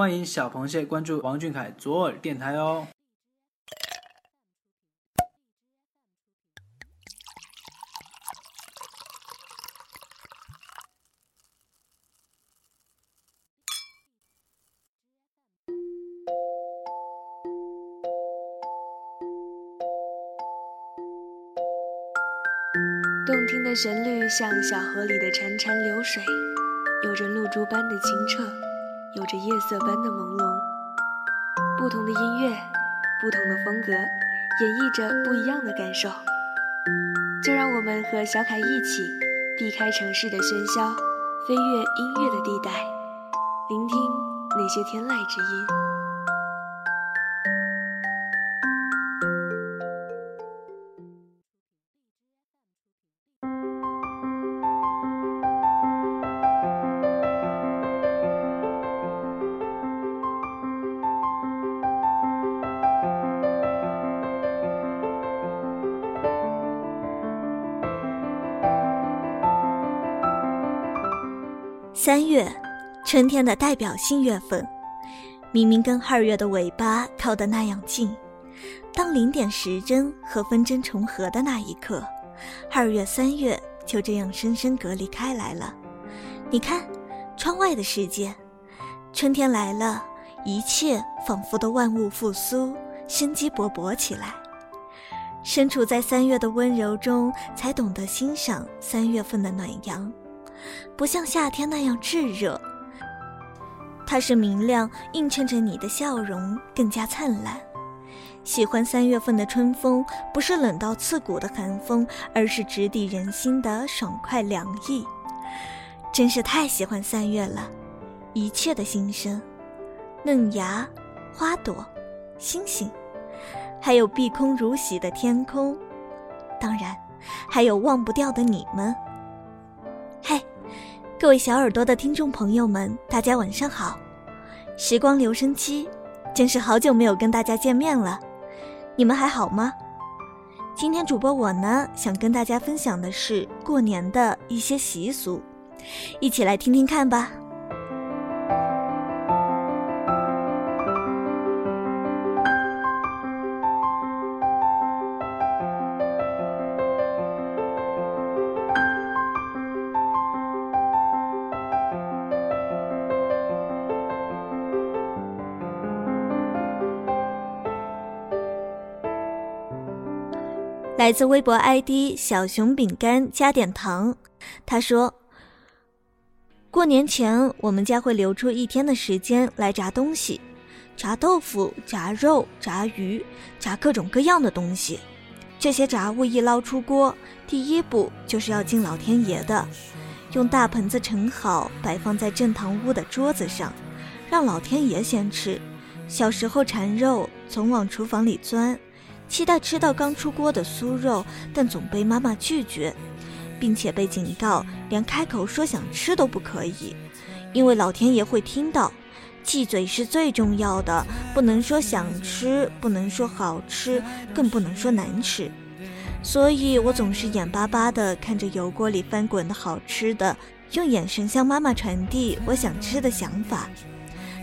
欢迎小螃蟹关注王俊凯左耳电台哦。动听的旋律像小河里的潺潺流水，有着露珠般的清澈，有着夜色般的朦胧。不同的音乐，不同的风格，演绎着不一样的感受。就让我们和小凯一起，避开城市的喧嚣，飞越音乐的地带，聆听那些天籁之音。三月，春天的代表性月份，明明跟二月的尾巴靠得那样近，当零点时针和分针重合的那一刻，二月、三月就这样深深隔离开来了。你看，窗外的世界，春天来了，一切仿佛都万物复苏，生机勃勃起来。身处在三月的温柔中，才懂得欣赏三月份的暖阳。不像夏天那样炙热，它是明亮，映衬着你的笑容更加灿烂。喜欢三月份的春风，不是冷到刺骨的寒风，而是直抵人心的爽快凉意。真是太喜欢三月了，一切的新生，嫩芽、花朵、星星，还有碧空如洗的天空，当然，还有忘不掉的你们。嗨。各位小耳朵的听众朋友们，大家晚上好！时光留声机，真是好久没有跟大家见面了，你们还好吗？今天主播我呢，想跟大家分享的是过年的一些习俗，一起来听听看吧。来自微博 ID 小熊饼干加点糖，他说：“过年前我们家会留出一天的时间来炸东西，炸豆腐、炸肉、炸鱼、炸各种各样的东西。这些炸物一捞出锅，第一步就是要敬老天爷的，用大盆子盛好，摆放在正堂屋的桌子上，让老天爷先吃。小时候馋肉，总往厨房里钻。”期待吃到刚出锅的酥肉，但总被妈妈拒绝，并且被警告连开口说想吃都不可以，因为老天爷会听到。忌嘴是最重要的，不能说想吃，不能说好吃，更不能说难吃。所以我总是眼巴巴地看着油锅里翻滚的好吃的，用眼神向妈妈传递我想吃的想法。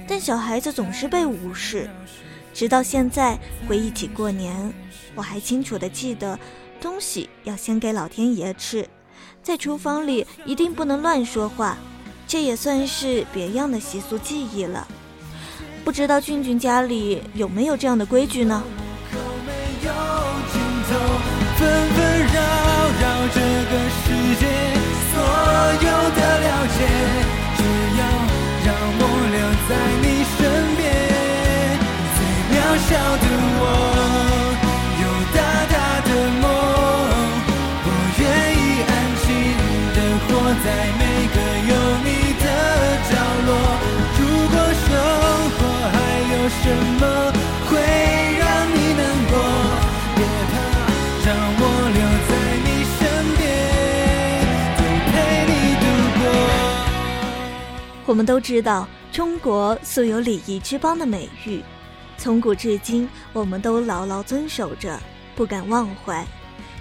但小孩子总是被无视。直到现在，回忆起过年，我还清楚的记得，东西要先给老天爷吃，在厨房里一定不能乱说话，这也算是别样的习俗记忆了。不知道俊俊家里有没有这样的规矩呢？纷纷扰扰这个世界我们都知道，中国素有礼仪之邦的美誉。从古至今，我们都牢牢遵守着，不敢忘怀。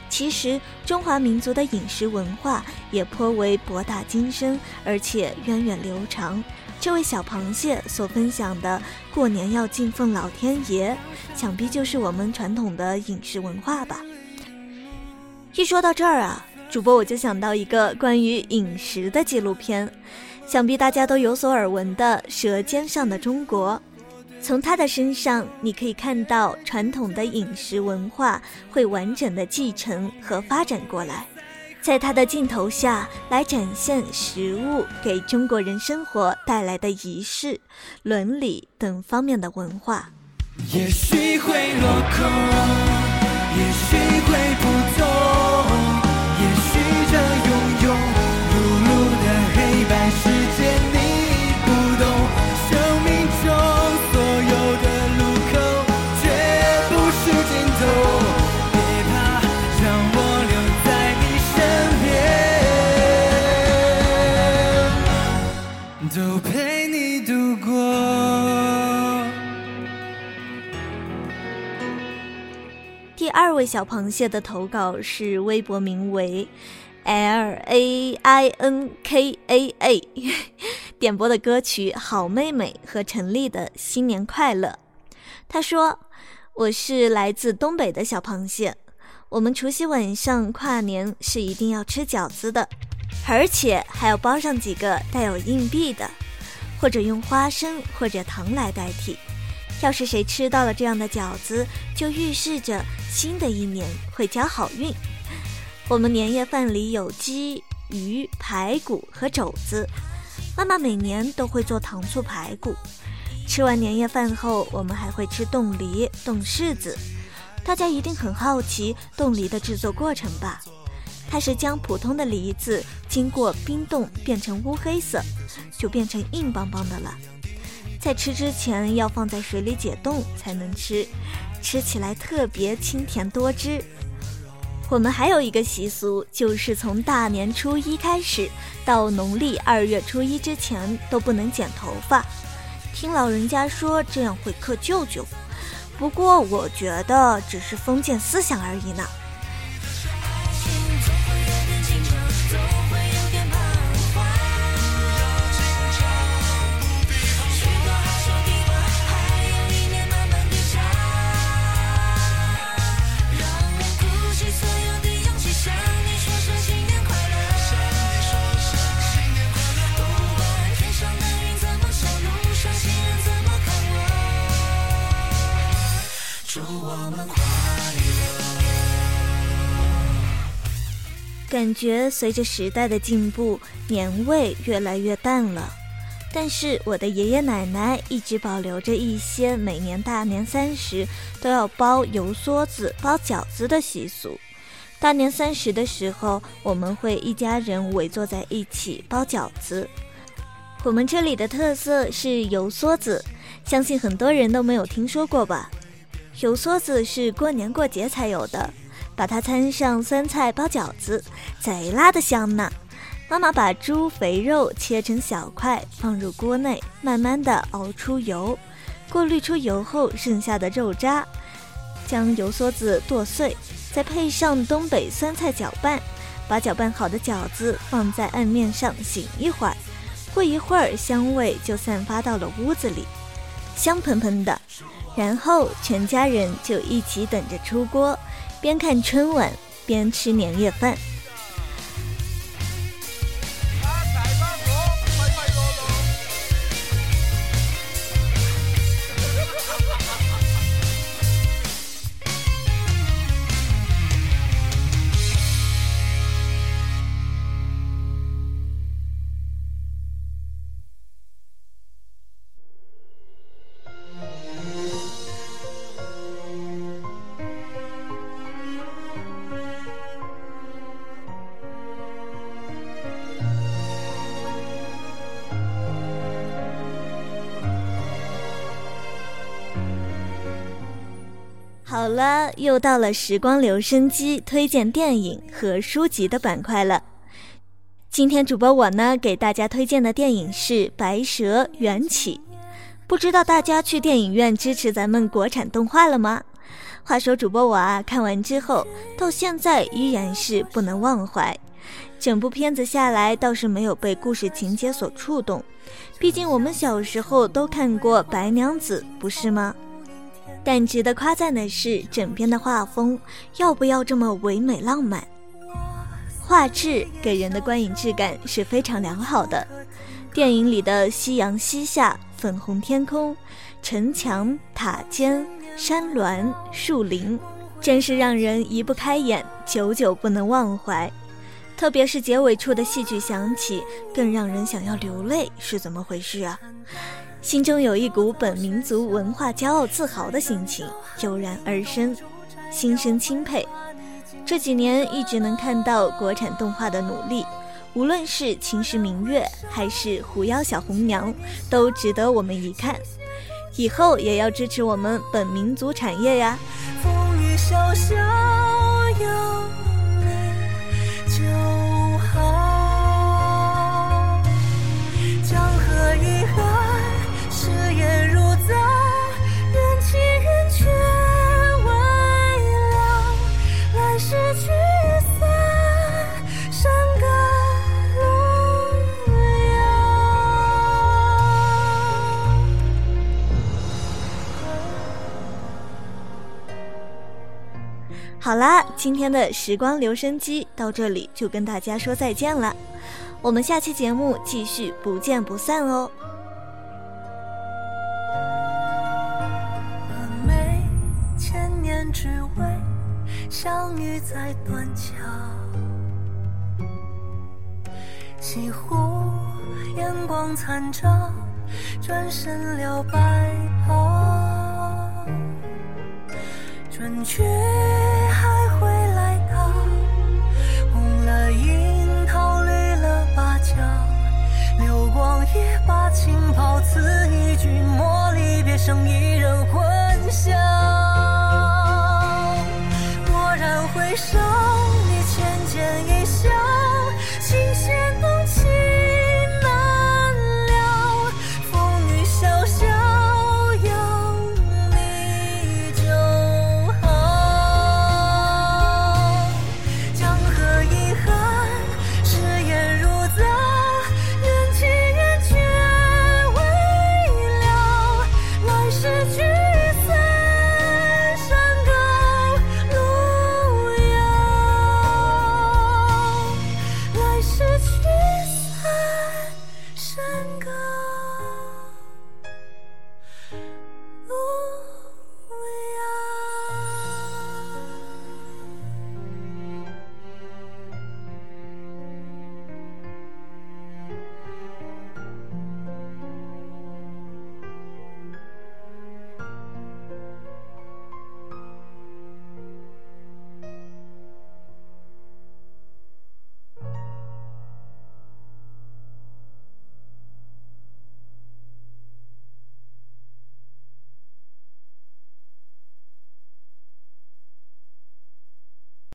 其实，中华民族的饮食文化也颇为博大精深，而且源远流长。这位小螃蟹所分享的过年要敬奉老天爷，想必就是我们传统的饮食文化吧。一说到这儿啊，主播我就想到一个关于饮食的纪录片，想必大家都有所耳闻的《舌尖上的中国》。从他的身上，你可以看到传统的饮食文化会完整的继承和发展过来。在他的镜头下来展现食物给中国人生活带来的仪式、伦理等方面的文化。也许会落空，也许会不小螃蟹的投稿是微博名为 L A I N K A A，点播的歌曲《好妹妹》和陈粒的《新年快乐》。他说：“我是来自东北的小螃蟹，我们除夕晚上跨年是一定要吃饺子的，而且还要包上几个带有硬币的，或者用花生或者糖来代替。”要是谁吃到了这样的饺子，就预示着新的一年会交好运。我们年夜饭里有鸡、鱼、排骨和肘子，妈妈每年都会做糖醋排骨。吃完年夜饭后，我们还会吃冻梨、冻柿子。大家一定很好奇冻梨的制作过程吧？它是将普通的梨子经过冰冻变成乌黑色，就变成硬邦邦的了。在吃之前要放在水里解冻才能吃，吃起来特别清甜多汁。我们还有一个习俗，就是从大年初一开始到农历二月初一之前都不能剪头发，听老人家说这样会克舅舅。不过我觉得只是封建思想而已呢。感觉随着时代的进步，年味越来越淡了。但是我的爷爷奶奶一直保留着一些每年大年三十都要包油梭子、包饺子的习俗。大年三十的时候，我们会一家人围坐在一起包饺子。我们这里的特色是油梭子，相信很多人都没有听说过吧？油梭子是过年过节才有的。把它掺上酸菜包饺子，贼拉的香呢！妈妈把猪肥肉切成小块，放入锅内，慢慢的熬出油，过滤出油后剩下的肉渣，将油梭子剁碎，再配上东北酸菜搅拌，把搅拌好的饺子放在案面上醒一会儿，过一会儿香味就散发到了屋子里，香喷喷的，然后全家人就一起等着出锅。边看春晚边吃年夜饭。好了，又到了时光留声机推荐电影和书籍的板块了。今天主播我呢，给大家推荐的电影是《白蛇缘起》。不知道大家去电影院支持咱们国产动画了吗？话说主播我啊，看完之后到现在依然是不能忘怀。整部片子下来倒是没有被故事情节所触动，毕竟我们小时候都看过《白娘子》，不是吗？但值得夸赞的是，整片的画风要不要这么唯美浪漫？画质给人的观影质感是非常良好的。电影里的夕阳西下、粉红天空、城墙、塔尖、山峦、树林，真是让人移不开眼，久久不能忘怀。特别是结尾处的戏剧响起，更让人想要流泪，是怎么回事啊？心中有一股本民族文化骄傲自豪的心情油然而生，心生钦佩。这几年一直能看到国产动画的努力，无论是《秦时明月》还是《狐妖小红娘》，都值得我们一看。以后也要支持我们本民族产业呀！风雨潇潇。好啦，今天的时光留声机到这里就跟大家说再见了，我们下期节目继续不见不散哦。只为相遇在断桥，西湖阳光残照，转身了白袍，春去还会来到，红了樱桃，绿了芭蕉，流光一把清泡，此一君莫离，别生一人，魂香。蓦然回首。